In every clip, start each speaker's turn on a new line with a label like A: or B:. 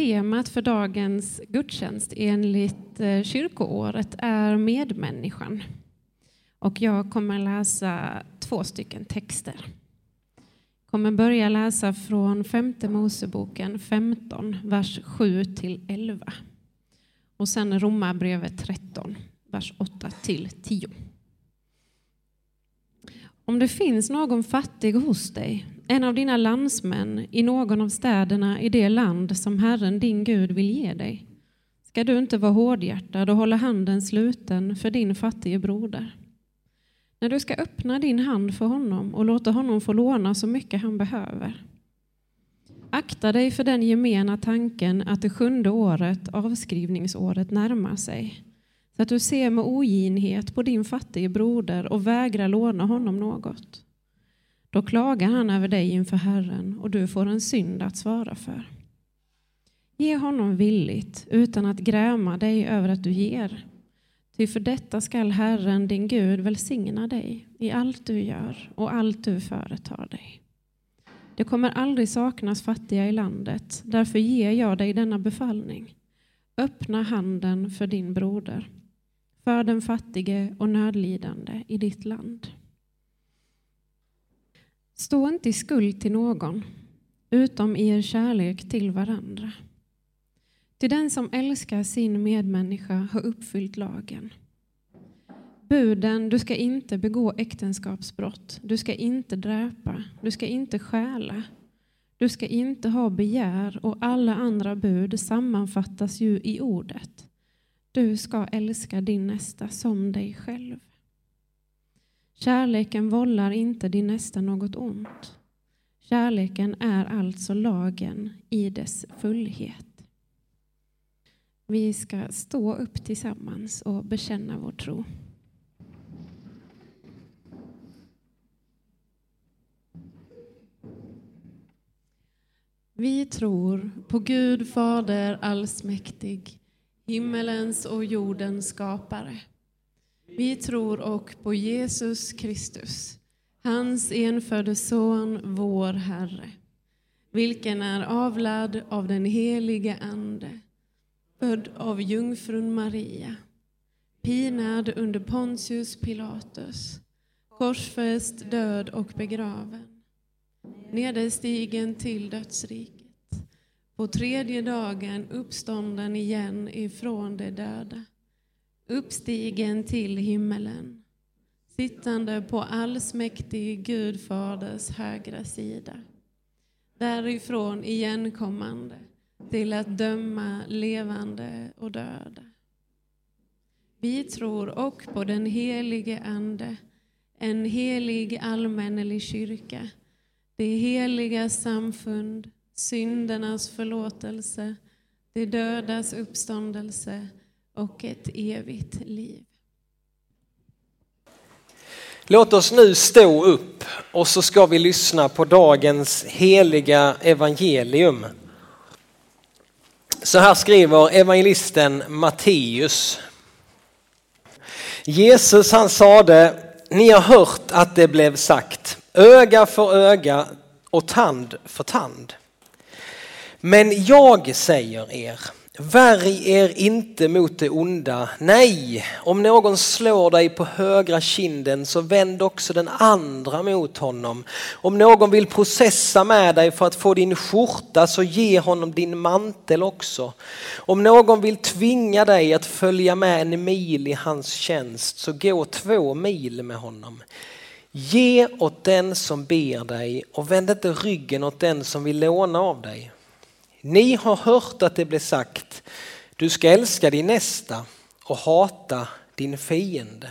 A: Temat för dagens gudstjänst enligt eh, kyrkoåret är medmänniskan. Och jag kommer läsa två stycken texter. Jag kommer börja läsa från femte Moseboken 15, vers 7 till 11. Och sen Romarbrevet 13, vers 8 till 10. Om det finns någon fattig hos dig, en av dina landsmän i någon av städerna i det land som Herren din Gud vill ge dig, ska du inte vara hårdhjärtad och hålla handen sluten för din fattige broder. När du ska öppna din hand för honom och låta honom få låna så mycket han behöver. Akta dig för den gemena tanken att det sjunde året, avskrivningsåret, närmar sig att du ser med oginhet på din fattige broder och vägrar låna honom något. Då klagar han över dig inför Herren och du får en synd att svara för. Ge honom villigt utan att gräma dig över att du ger. Ty för detta skall Herren din Gud välsigna dig i allt du gör och allt du företar dig. Det kommer aldrig saknas fattiga i landet, därför ger jag dig denna befallning. Öppna handen för din broder för den fattige och nödlidande i ditt land. Stå inte i skuld till någon, utom i er kärlek till varandra. Till den som älskar sin medmänniska har uppfyllt lagen. Buden, du ska inte begå äktenskapsbrott, du ska inte dräpa, du ska inte stjäla, du ska inte ha begär och alla andra bud sammanfattas ju i ordet. Du ska älska din nästa som dig själv. Kärleken vållar inte din nästa något ont. Kärleken är alltså lagen i dess fullhet. Vi ska stå upp tillsammans och bekänna vår tro. Vi tror på Gud Fader allsmäktig himmelens och jordens skapare. Vi tror och på Jesus Kristus, hans enfödde Son, vår Herre, vilken är avlad av den helige Ande, född av jungfrun Maria, pinad under Pontius Pilatus, korsfäst, död och begraven, nederstigen till dödsriket på tredje dagen uppstånden igen ifrån de döda, uppstigen till himmelen, sittande på allsmäktig Gud faders högra sida, därifrån igenkommande till att döma levande och döda. Vi tror och på den helige Ande, en helig allmännelig kyrka, det heliga samfund, syndernas förlåtelse, de dödas uppståndelse och ett evigt liv.
B: Låt oss nu stå upp och så ska vi lyssna på dagens heliga evangelium. Så här skriver evangelisten Matteus. Jesus han sade, ni har hört att det blev sagt, öga för öga och tand för tand. Men jag säger er, värj er inte mot det onda. Nej, om någon slår dig på högra kinden så vänd också den andra mot honom. Om någon vill processa med dig för att få din skjorta så ge honom din mantel också. Om någon vill tvinga dig att följa med en mil i hans tjänst så gå två mil med honom. Ge åt den som ber dig och vänd inte ryggen åt den som vill låna av dig. Ni har hört att det blev sagt, du ska älska din nästa och hata din fiende.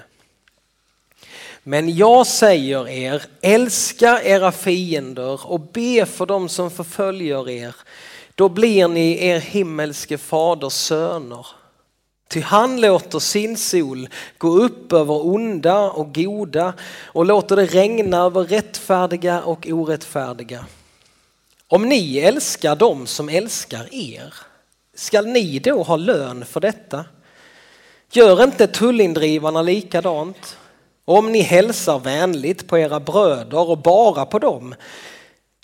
B: Men jag säger er, älska era fiender och be för dem som förföljer er. Då blir ni er himmelske faders söner. Ty han låter sin sol gå upp över onda och goda och låter det regna över rättfärdiga och orättfärdiga. Om ni älskar dem som älskar er, skall ni då ha lön för detta? Gör inte tullindrivarna likadant? Om ni hälsar vänligt på era bröder och bara på dem,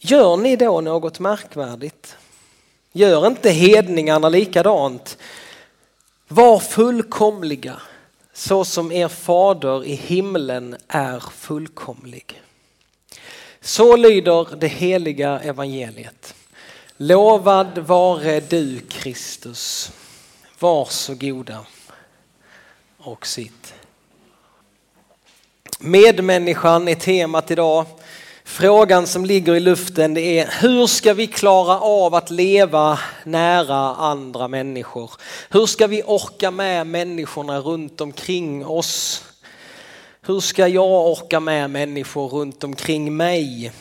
B: gör ni då något märkvärdigt? Gör inte hedningarna likadant. Var fullkomliga så som er fader i himlen är fullkomlig. Så lyder det heliga evangeliet. Lovad vare du Kristus. Varsågoda och sitt. Medmänniskan är temat idag. Frågan som ligger i luften det är hur ska vi klara av att leva nära andra människor? Hur ska vi orka med människorna runt omkring oss? Hur ska jag orka med människor runt omkring mig?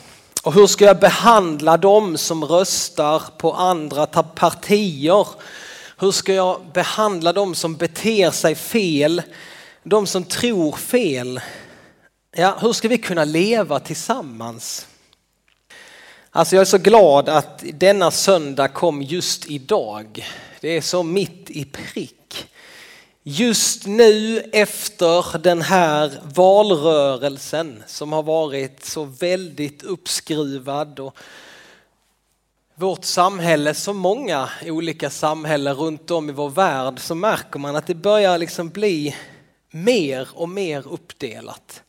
B: Och hur ska jag behandla dem som röstar på andra partier? Hur ska jag behandla dem som beter sig fel? De som tror fel? Ja, hur ska vi kunna leva tillsammans? Alltså jag är så glad att denna söndag kom just idag. Det är så mitt i prick. Just nu efter den här valrörelsen som har varit så väldigt uppskruvad och vårt samhälle, så många olika samhällen runt om i vår värld så märker man att det börjar liksom bli mer och mer uppdelat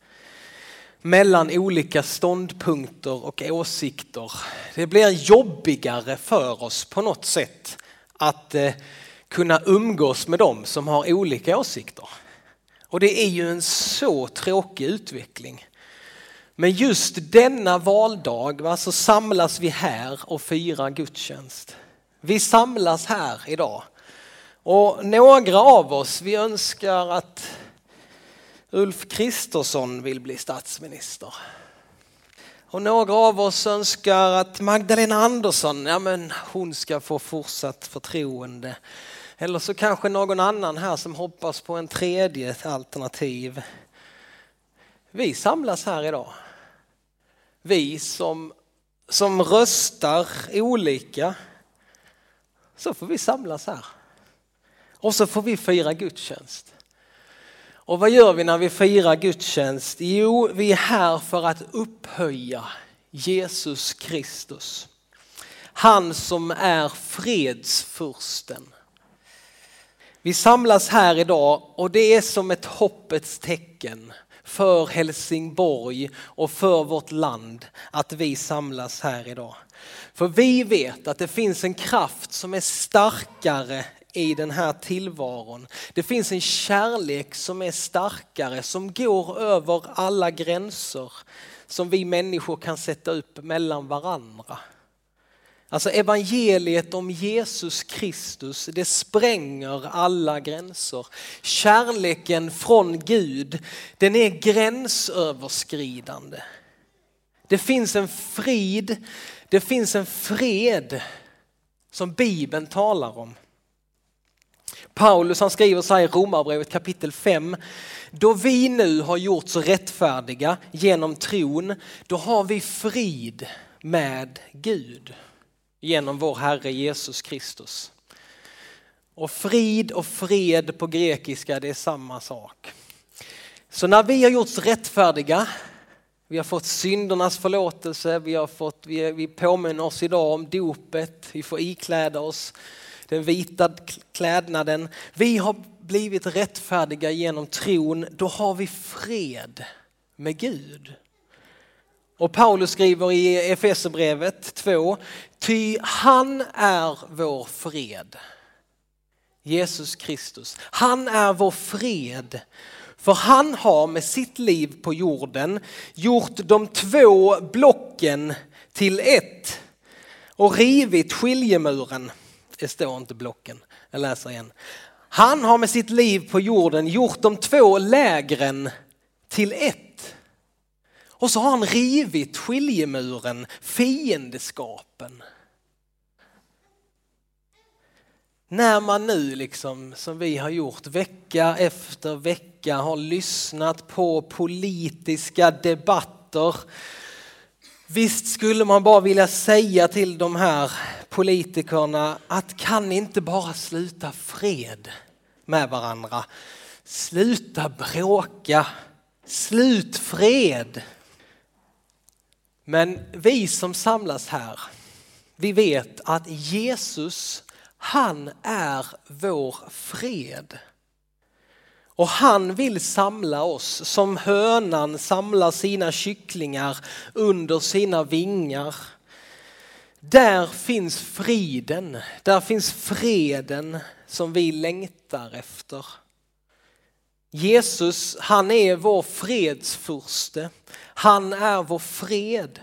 B: mellan olika ståndpunkter och åsikter. Det blir jobbigare för oss på något sätt att eh, kunna umgås med dem som har olika åsikter. Och det är ju en så tråkig utveckling. Men just denna valdag va, så samlas vi här och firar gudstjänst. Vi samlas här idag. Och några av oss vi önskar att Ulf Kristersson vill bli statsminister. Och några av oss önskar att Magdalena Andersson, ja men hon ska få fortsatt förtroende. Eller så kanske någon annan här som hoppas på en tredje alternativ. Vi samlas här idag. Vi som, som röstar olika. Så får vi samlas här. Och så får vi fira gudstjänst. Och vad gör vi när vi firar gudstjänst? Jo, vi är här för att upphöja Jesus Kristus. Han som är fredsfursten. Vi samlas här idag och det är som ett hoppets tecken för Helsingborg och för vårt land att vi samlas här idag. För vi vet att det finns en kraft som är starkare i den här tillvaron. Det finns en kärlek som är starkare, som går över alla gränser som vi människor kan sätta upp mellan varandra. Alltså evangeliet om Jesus Kristus, det spränger alla gränser. Kärleken från Gud, den är gränsöverskridande. Det finns en frid, det finns en fred som Bibeln talar om. Paulus han skriver så här i Romarbrevet kapitel 5. Då vi nu har gjorts rättfärdiga genom tron, då har vi frid med Gud genom vår Herre Jesus Kristus. Och frid och fred på grekiska, det är samma sak. Så när vi har gjorts rättfärdiga, vi har fått syndernas förlåtelse, vi, har fått, vi, vi påminner oss idag om dopet, vi får ikläda oss den vita klädnaden. Vi har blivit rättfärdiga genom tron, då har vi fred med Gud. Och Paulus skriver i Efesierbrevet 2, ty han är vår fred. Jesus Kristus, han är vår fred. För han har med sitt liv på jorden gjort de två blocken till ett och rivit skiljemuren det står inte blocken. Jag läser igen. Han har med sitt liv på jorden gjort de två lägren till ett. Och så har han rivit skiljemuren, fiendeskapen. När man nu, liksom, som vi har gjort vecka efter vecka, har lyssnat på politiska debatter. Visst skulle man bara vilja säga till de här politikerna att kan ni inte bara sluta fred med varandra? Sluta bråka, slut fred. Men vi som samlas här, vi vet att Jesus, han är vår fred. Och han vill samla oss som hönan samlar sina kycklingar under sina vingar. Där finns friden, där finns freden som vi längtar efter. Jesus, han är vår fredsfurste. Han är vår fred.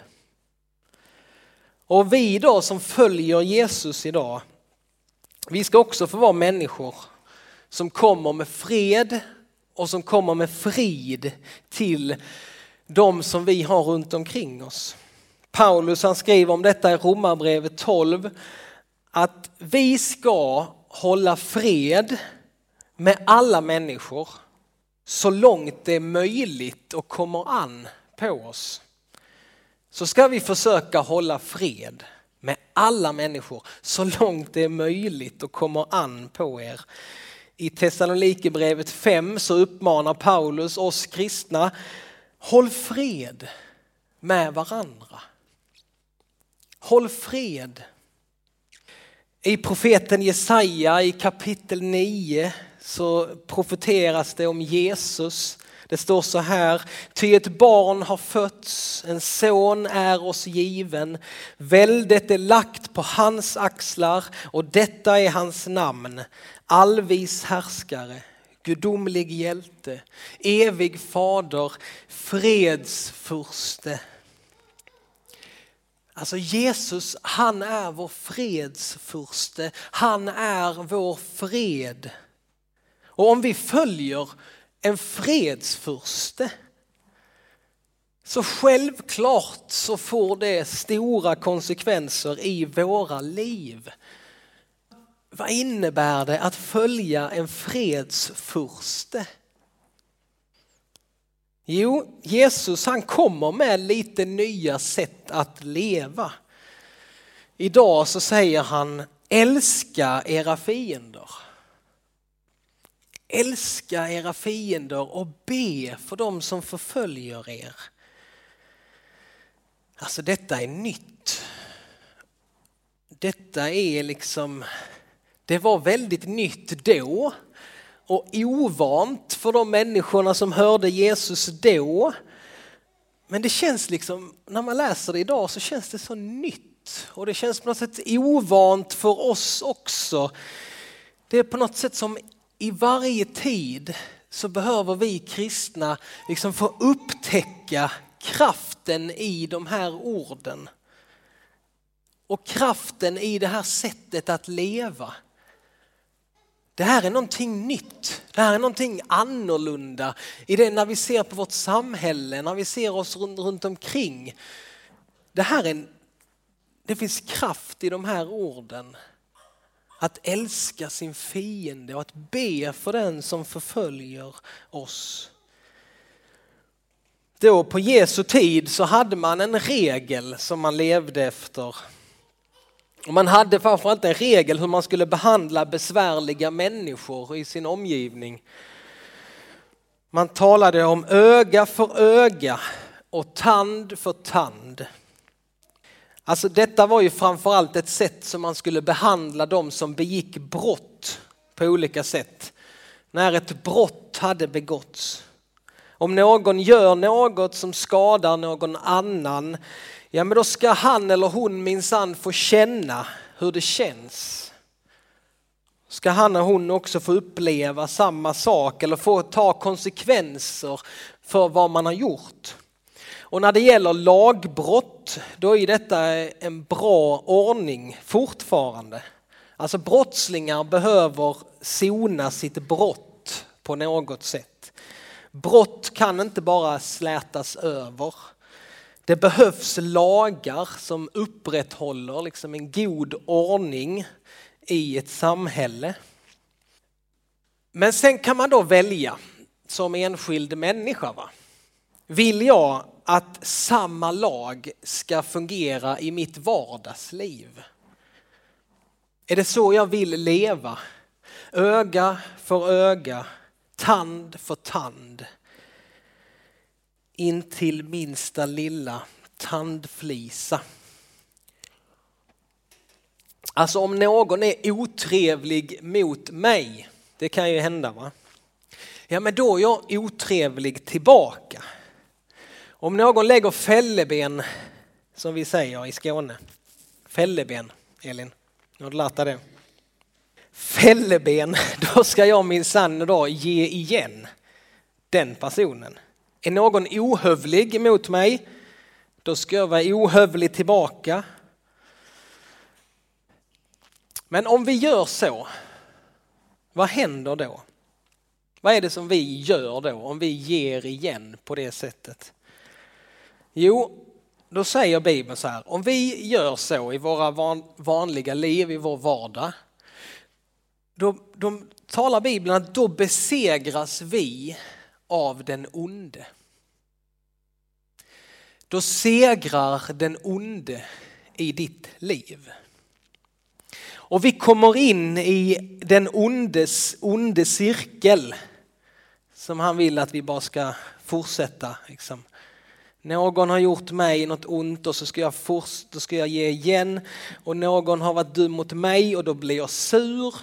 B: Och vi då som följer Jesus idag, vi ska också få vara människor som kommer med fred och som kommer med frid till de som vi har runt omkring oss. Paulus han skriver om detta i Romarbrevet 12 att vi ska hålla fred med alla människor så långt det är möjligt och kommer an på oss. Så ska vi försöka hålla fred med alla människor så långt det är möjligt och kommer an på er. I Thessalonikerbrevet 5 så uppmanar Paulus oss kristna, håll fred med varandra. Håll fred. I profeten Jesaja i kapitel 9 så profeteras det om Jesus. Det står så här, ty ett barn har fötts, en son är oss given, väldet är lagt på hans axlar och detta är hans namn, allvis härskare, gudomlig hjälte, evig fader, fredsfurste. Alltså Jesus, han är vår fredsfurste, han är vår fred. Och om vi följer en fredsfurste så självklart så får det stora konsekvenser i våra liv. Vad innebär det att följa en fredsfurste? Jo, Jesus han kommer med lite nya sätt att leva. Idag så säger han älska era fiender. Älska era fiender och be för dem som förföljer er. Alltså detta är nytt. Detta är liksom, det var väldigt nytt då och ovant för de människorna som hörde Jesus då. Men det känns liksom, när man läser det idag så känns det så nytt och det känns på något sätt ovant för oss också. Det är på något sätt som i varje tid så behöver vi kristna liksom få upptäcka kraften i de här orden. Och kraften i det här sättet att leva. Det här är någonting nytt, det här är någonting annorlunda i det när vi ser på vårt samhälle, när vi ser oss runt, runt omkring. Det här är, det finns kraft i de här orden. Att älska sin fiende och att be för den som förföljer oss. Då på Jesu tid så hade man en regel som man levde efter. Och man hade framförallt en regel hur man skulle behandla besvärliga människor i sin omgivning. Man talade om öga för öga och tand för tand. Alltså detta var ju framförallt ett sätt som man skulle behandla de som begick brott på olika sätt. När ett brott hade begåtts. Om någon gör något som skadar någon annan, ja men då ska han eller hon minsann få känna hur det känns. Ska han eller hon också få uppleva samma sak eller få ta konsekvenser för vad man har gjort. Och när det gäller lagbrott, då är detta en bra ordning fortfarande. Alltså brottslingar behöver sona sitt brott på något sätt. Brott kan inte bara slätas över. Det behövs lagar som upprätthåller liksom en god ordning i ett samhälle. Men sen kan man då välja som enskild människa. Va? Vill jag att samma lag ska fungera i mitt vardagsliv? Är det så jag vill leva? Öga för öga, tand för tand. In till minsta lilla tandflisa. Alltså om någon är otrevlig mot mig, det kan ju hända va? Ja men då är jag otrevlig tillbaka. Om någon lägger fälleben, som vi säger i Skåne. Fälleben, Elin. Nu har du lärt dig det. Fälleben, då ska jag minsann då ge igen den personen. Är någon ohövlig mot mig, då ska jag vara ohövlig tillbaka. Men om vi gör så, vad händer då? Vad är det som vi gör då om vi ger igen på det sättet? Jo, då säger Bibeln så här, om vi gör så i våra vanliga liv, i vår vardag, då, då talar Bibeln att då besegras vi av den onde. Då segrar den onde i ditt liv. Och vi kommer in i den ondes onde cirkel som han vill att vi bara ska fortsätta. Liksom. Någon har gjort mig något ont och så ska jag, forst, då ska jag ge igen. Och någon har varit dum mot mig och då blir jag sur.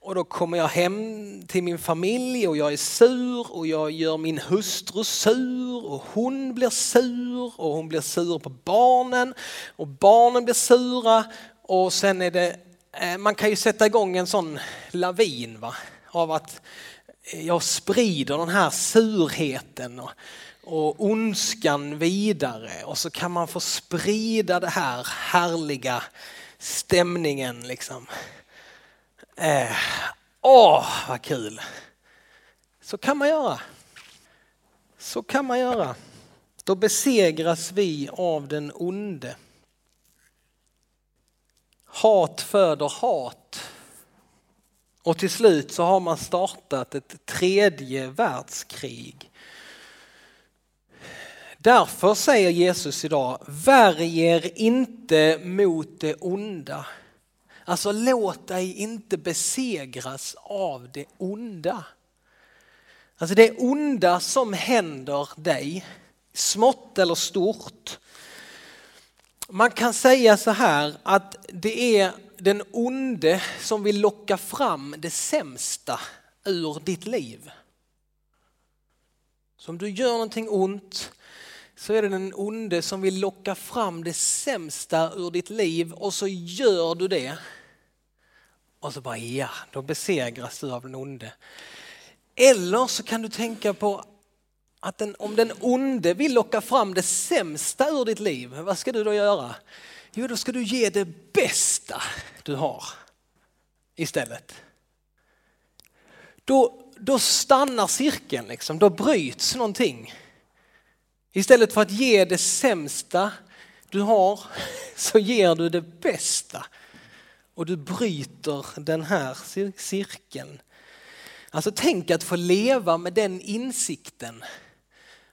B: Och då kommer jag hem till min familj och jag är sur och jag gör min hustru sur och hon blir sur och hon blir sur på barnen och barnen blir sura och sen är det, eh, man kan ju sätta igång en sån lavin va? av att jag sprider den här surheten och, och ondskan vidare och så kan man få sprida det här härliga stämningen liksom. Eh, åh, vad kul! Så kan man göra. Så kan man göra. Då besegras vi av den onde. Hat föder hat. Och till slut så har man startat ett tredje världskrig. Därför säger Jesus idag, värj er inte mot det onda. Alltså låt dig inte besegras av det onda. Alltså det onda som händer dig, smått eller stort. Man kan säga så här att det är den onde som vill locka fram det sämsta ur ditt liv. Så om du gör någonting ont så är det den onde som vill locka fram det sämsta ur ditt liv och så gör du det. Och så bara ja, då besegras du av den onde. Eller så kan du tänka på att den, om den onde vill locka fram det sämsta ur ditt liv, vad ska du då göra? Jo, då ska du ge det bästa du har istället. Då, då stannar cirkeln, liksom. då bryts någonting. Istället för att ge det sämsta du har så ger du det bästa. Och du bryter den här cirkeln. Alltså tänk att få leva med den insikten.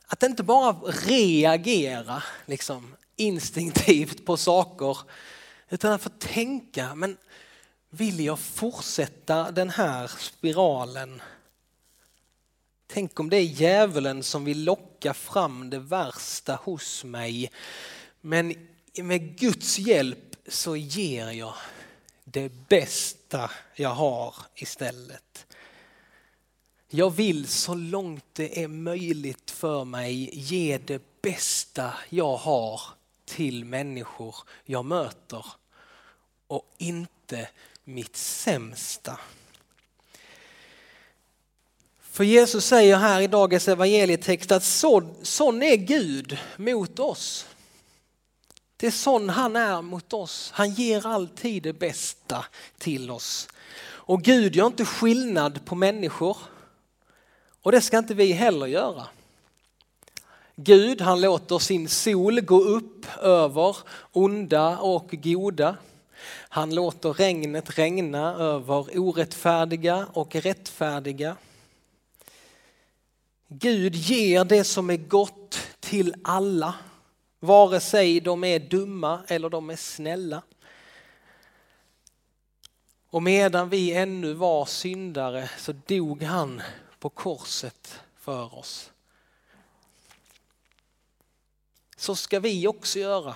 B: Att inte bara reagera liksom, instinktivt på saker utan att få tänka, men vill jag fortsätta den här spiralen? Tänk om det är djävulen som vill locka fram det värsta hos mig. Men med Guds hjälp så ger jag det bästa jag har istället. Jag vill så långt det är möjligt för mig ge det bästa jag har till människor jag möter och inte mitt sämsta. För Jesus säger här i dagens evangelietext att så, sån är Gud mot oss. Det är sån han är mot oss. Han ger alltid det bästa till oss. Och Gud gör inte skillnad på människor. Och det ska inte vi heller göra. Gud han låter sin sol gå upp över onda och goda. Han låter regnet regna över orättfärdiga och rättfärdiga. Gud ger det som är gott till alla, vare sig de är dumma eller de är snälla. Och medan vi ännu var syndare så dog han på korset för oss så ska vi också göra.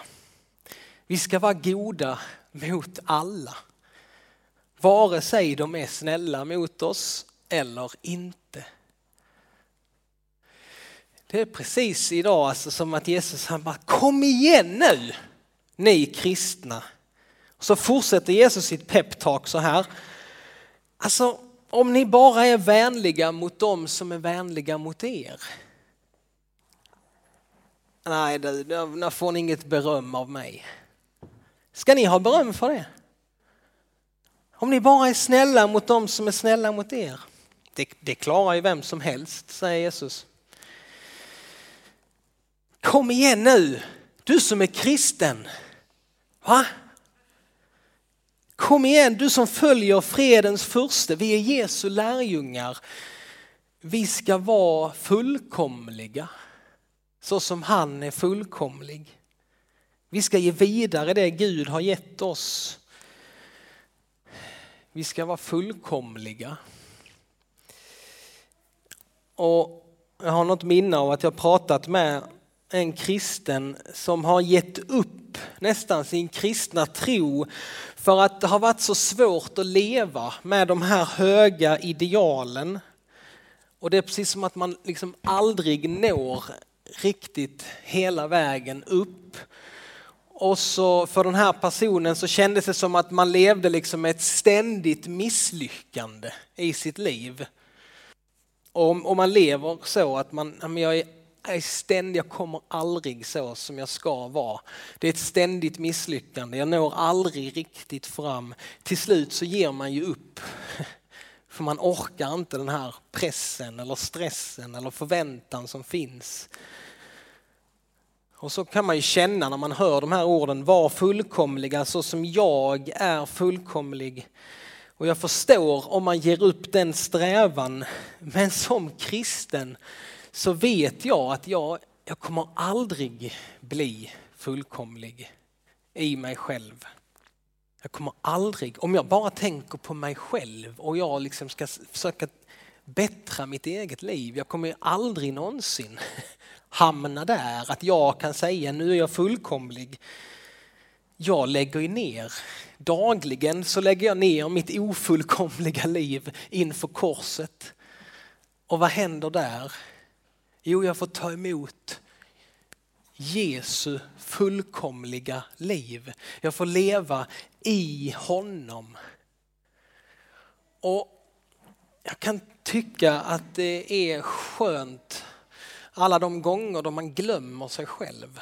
B: Vi ska vara goda mot alla. Vare sig de är snälla mot oss eller inte. Det är precis idag alltså som att Jesus han bara kom igen nu ni kristna. Så fortsätter Jesus sitt peptalk så här. Alltså om ni bara är vänliga mot dem som är vänliga mot er. Nej, där får ni inget beröm av mig. Ska ni ha beröm för det? Om ni bara är snälla mot dem som är snälla mot er. Det, det klarar ju vem som helst, säger Jesus. Kom igen nu, du som är kristen. Va? Kom igen, du som följer fredens furste. Vi är Jesu lärjungar. Vi ska vara fullkomliga så som han är fullkomlig. Vi ska ge vidare det Gud har gett oss. Vi ska vara fullkomliga. Och jag har något minne av att jag pratat med en kristen som har gett upp nästan sin kristna tro för att det har varit så svårt att leva med de här höga idealen. Och det är precis som att man liksom aldrig når riktigt hela vägen upp. Och så för den här personen så kändes det som att man levde liksom med ett ständigt misslyckande i sitt liv. Om, om, man lever så att man, jag är är ständig, jag kommer aldrig så som jag ska vara. Det är ett ständigt misslyckande, jag når aldrig riktigt fram. Till slut så ger man ju upp. För man orkar inte den här pressen eller stressen eller förväntan som finns. Och så kan man ju känna när man hör de här orden, var fullkomliga så som jag är fullkomlig. Och jag förstår om man ger upp den strävan, men som kristen så vet jag att jag, jag kommer aldrig bli fullkomlig i mig själv. Jag kommer aldrig, om jag bara tänker på mig själv och jag liksom ska försöka bättra mitt eget liv, jag kommer aldrig någonsin hamna där att jag kan säga nu är jag fullkomlig. Jag lägger ju ner, dagligen så lägger jag ner mitt ofullkomliga liv inför korset. Och vad händer där? Jo, jag får ta emot Jesu fullkomliga liv. Jag får leva i honom. Och jag kan tycka att det är skönt alla de gånger då man glömmer sig själv.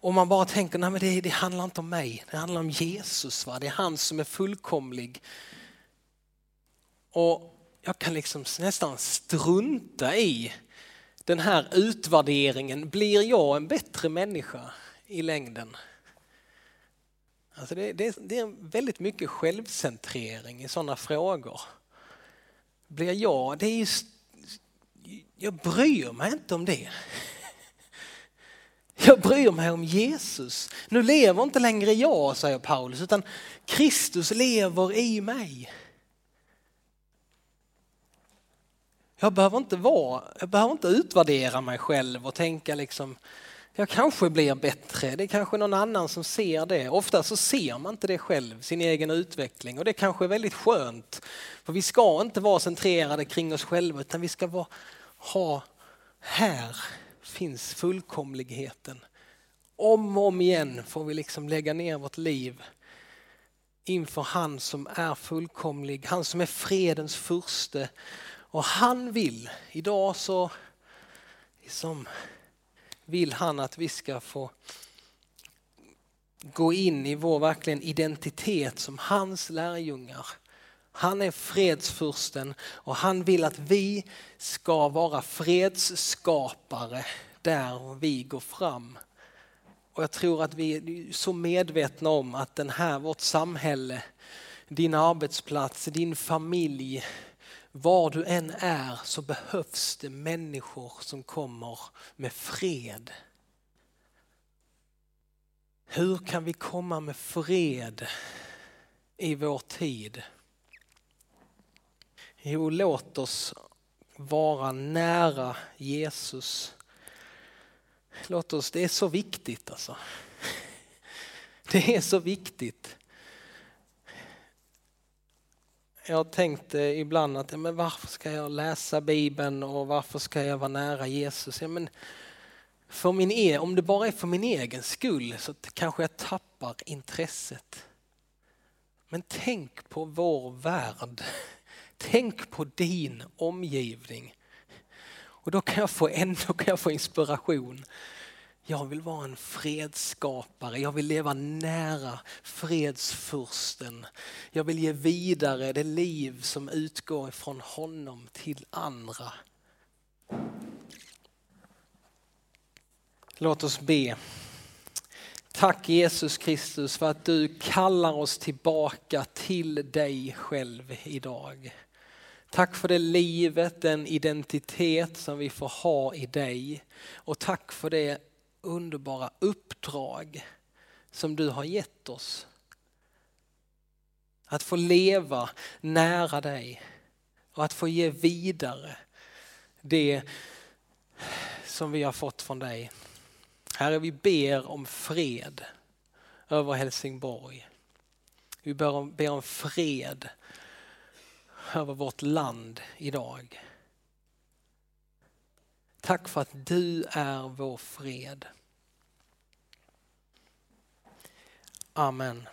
B: Och man bara tänker, nej men det, det handlar inte om mig, det handlar om Jesus. Va? Det är han som är fullkomlig. Och jag kan liksom nästan strunta i den här utvärderingen. Blir jag en bättre människa i längden? Alltså det, det, det är väldigt mycket självcentrering i sådana frågor. Blir jag, det är just, jag bryr mig inte om det. Jag bryr mig om Jesus. Nu lever inte längre jag, säger Paulus, utan Kristus lever i mig. Jag behöver inte vara, jag behöver inte utvärdera mig själv och tänka liksom, jag kanske blir bättre, det är kanske någon annan som ser det. Ofta så ser man inte det själv, sin egen utveckling och det kanske är väldigt skönt. För vi ska inte vara centrerade kring oss själva utan vi ska vara, ha, här finns fullkomligheten. Om och om igen får vi liksom lägga ner vårt liv inför han som är fullkomlig, han som är fredens furste och han vill, idag så liksom, vill han att vi ska få gå in i vår verkligen identitet som hans lärjungar. Han är fredsfursten och han vill att vi ska vara fredsskapare där vi går fram. Och jag tror att vi är så medvetna om att den här, vårt samhälle, din arbetsplats, din familj, var du än är så behövs det människor som kommer med fred. Hur kan vi komma med fred i vår tid? Jo, låt oss vara nära Jesus. Låt oss, det är så viktigt alltså. Det är så viktigt jag tänkte ibland att men varför ska jag läsa Bibeln och varför ska jag vara nära Jesus? Ja, men för min e om det bara är för min egen skull så kanske jag tappar intresset. Men tänk på vår värld. Tänk på din omgivning. Och då kan jag få, ändå kan jag få inspiration jag vill vara en fredsskapare, jag vill leva nära fredsfursten. Jag vill ge vidare det liv som utgår ifrån honom till andra. Låt oss be. Tack Jesus Kristus för att du kallar oss tillbaka till dig själv idag. Tack för det livet, den identitet som vi får ha i dig. Och tack för det underbara uppdrag som du har gett oss. Att få leva nära dig och att få ge vidare det som vi har fått från dig. Herre, vi ber om fred över Helsingborg. Vi ber om, ber om fred över vårt land idag. Tack för att du är vår fred. Amen.